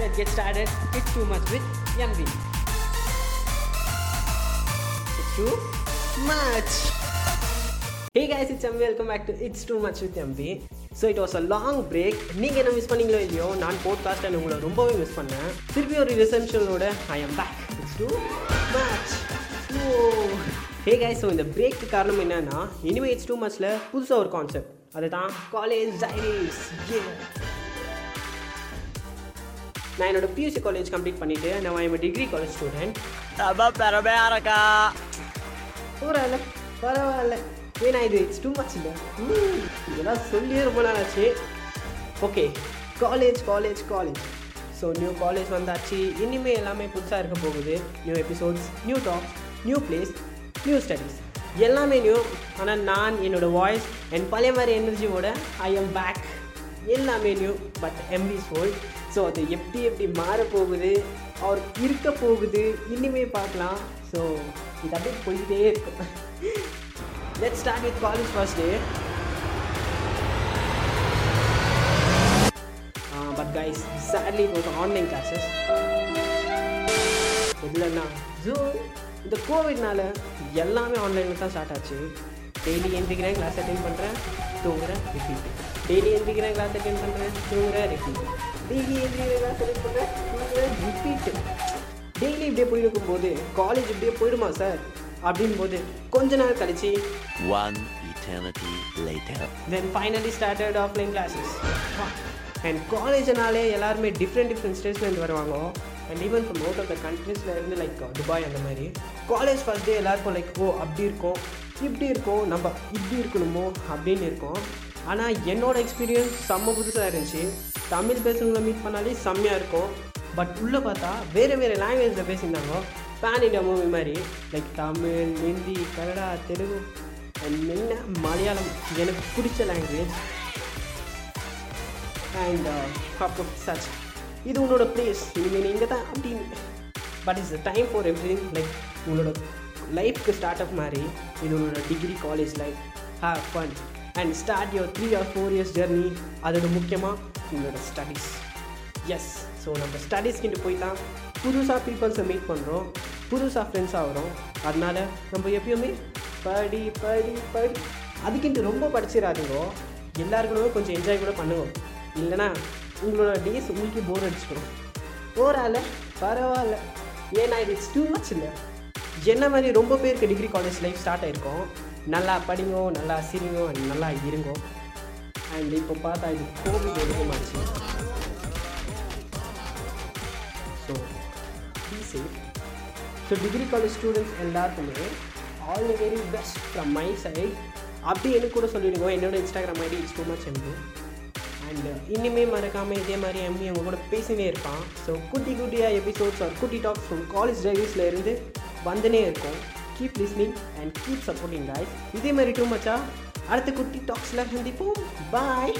let's get started. It's too much with MV. It's too much. Hey guys, it's MV. Welcome back to It's Too Much with MV. So it was a long break நீங்கள் என்ன miss பண்ணீங்களோ இல்லையோ நான் podcast and உங்களை ரொம்பவே miss பண்ணேன் திருப்பி ஒரு ரிசெப்ஷனோட I am back it's too much hey guys so இந்த பிரேக்கு காரணம் என்னென்னா இனிமே இட்ஸ் டூ மச்சில் புதுசாக ஒரு கான்செப்ட் அதுதான் காலேஜ் டைரிஸ் நான் என்னோட பியூசி காலேஜ் கம்ப்ளீட் பண்ணிவிட்டு நான் என் டிகிரி காலேஜ் ஸ்டூடெண்ட் ரொம்ப பெருமையா இருக்கா? பரவாயில்ல பரவாயில்ல. ஏன்னா இது இட்ஸ் டூ மச் இல்லை. ம், இதெல்லாம் சொல்லியே ரொம்ப நாள் ஆச்சு. Okay college college college so new college வந்தாச்சு. இனிமேல் எல்லாமே புதுசாக இருக்க போகுது. New episodes new talks new place new studies எல்லாமே நியூ ஆனால் நான் என்னோடய வாய்ஸ் என் பழைய மாதிரி எனர்ஜியோட ஐ எம் பேக் எல்லாமே new but MV's soul so அது எப்படி எப்படி மாற போகுது அவர் இருக்க போகுது இனிமே பார்க்கலாம். ஸோ இது அப்படியே போயிட்டே இருக்கும் let start with college first day but guys sadly இப்போ ஆன்லைன் கிளாஸஸ் இல்லைன்னா ஜூ இந்த கோவிட்னால எல்லாமே ஆன்லைனில் தான் ஸ்டார்ட் ஆச்சு. டெய்லி எந்திரிக்கிறேன் கிளாஸ் அட்டென்ட் பண்ணுறேன் தூங்குறேன் ரிப்பீட் டெய்லி எந்திரிக்கிறேன் கிளாஸ் அட்டென்ட் பண்ணுறேன் தூங்குறேன் ரிப்பீட் டெய்லி எந்திரிக்கிறேன் கிளாஸ் அட்டென்ட் பண்ணுறேன் தூங்குறேன் ரிப்பீட் டெய்லி இப்படியே போயிருக்கும் போது காலேஜ் இப்படியே போயிடுமா சார் அப்படின் போது கொஞ்ச நாள் கழிச்சு One eternity later. Then finally started offline classes and காலேஜ்னாலே எல்லாருமே டிஃப்ரெண்ட் டிஃப்ரெண்ட் ஸ்டேட்ஸ்லேருந்து வருவாங்க. And even from out of the கண்ட்ரீஸில் இருந்து லைக் துபாய் அந்த மாதிரி. காலேஜ் ஃபஸ்ட் டே எல்லாருக்கும் லைக் ஓ அப்படி இருக்கும். இப்படி இருக்கும் நம்ம இப்படி இருக்கணுமோ அப்படின்னு இருக்கும். ஆனால் என்னோடய எக்ஸ்பீரியன்ஸ் செம்ம புதுசாக இருந்துச்சு. தமிழ் பேசுகிறவங்களை மீட் பண்ணாலே செம்மையாக இருக்கும். பட் உள்ளே பார்த்தா வேறு வேறு லாங்குவேஜில் பேசியிருந்தாங்க. பேன் இண்டியா மூவி மாதிரி. லைக் தமிழ் ஹிந்தி கன்னடா தெலுங்கு என்ன மலையாளம். எனக்கு பிடிச்ச லாங்குவேஜ் அண்ட் அப்புறம் சச் இது உன்னோட பிளேஸ் இனிமேல் இங்கே தான் அப்படின்னு. But it's time for every like உன்னோட லைஃப்க்கு ஸ்டார்ட் அப் மாதிரி. இது உங்களோட degree college life have fun and start your three or four years journey அதோட முக்கியமாக உங்களோட ஸ்டடீஸ் எஸ் ஸோ நம்ம ஸ்டடீஸ்கிட்ட போயிட்டா புதுசாக பீப்புள்ஸை மீட் பண்ணுறோம் புதுசாக ஃப்ரெண்ட்ஸாக வரும் அதனால் நம்ம எப்பயுமே படி படி படி. அதுக்கிட்டு ரொம்ப படிச்சிடாதீங்கோ. எல்லாருக்குமே கொஞ்சம் என்ஜாய் கூட பண்ணுவோம் இல்லைனா உங்களோட டேஸ் உங்களுக்கு போர் அடிச்சுக்கணும் போரால பரவாயில்ல. ஏன்னா இது இட்ஸ் டூ மச் இல்லை. என்ன மாதிரி ரொம்ப பேருக்கு டிகிரி காலேஜ் லைஃப் ஸ்டார்ட் ஆயிருக்கும் நல்லா படிங்கோ நல்லா சிரிங்கோ அண்ட் நல்லா இருங்கோ. அண்ட் இப்போ பார்த்தா இது Covid எடுக்கமாச்சு so so degree college students எல்லாருக்குமே all the very best from my side அப்படி எனக்கு கூட சொல்லிவிடுங்க என்னோட Instagram ID it's too much MV and இனிமே மறக்காமல் இதே மாதிரி எம்பி அவங்க கூட பேசினே இருப்பான். ஸோ குட்டி குட்டியாக எபிசோட்ஸ் ஆர் குட்டி டாக்ஸ் ஃப்ரம் காலேஜ் டைரிஸில் இருந்து வந்துனே இருக்கும். Keep listening and keep supporting guys இதே மாதிரி டூ மச்சா அடுத்த குட்டி டாக்ஸில் சந்திப்போம். பாய்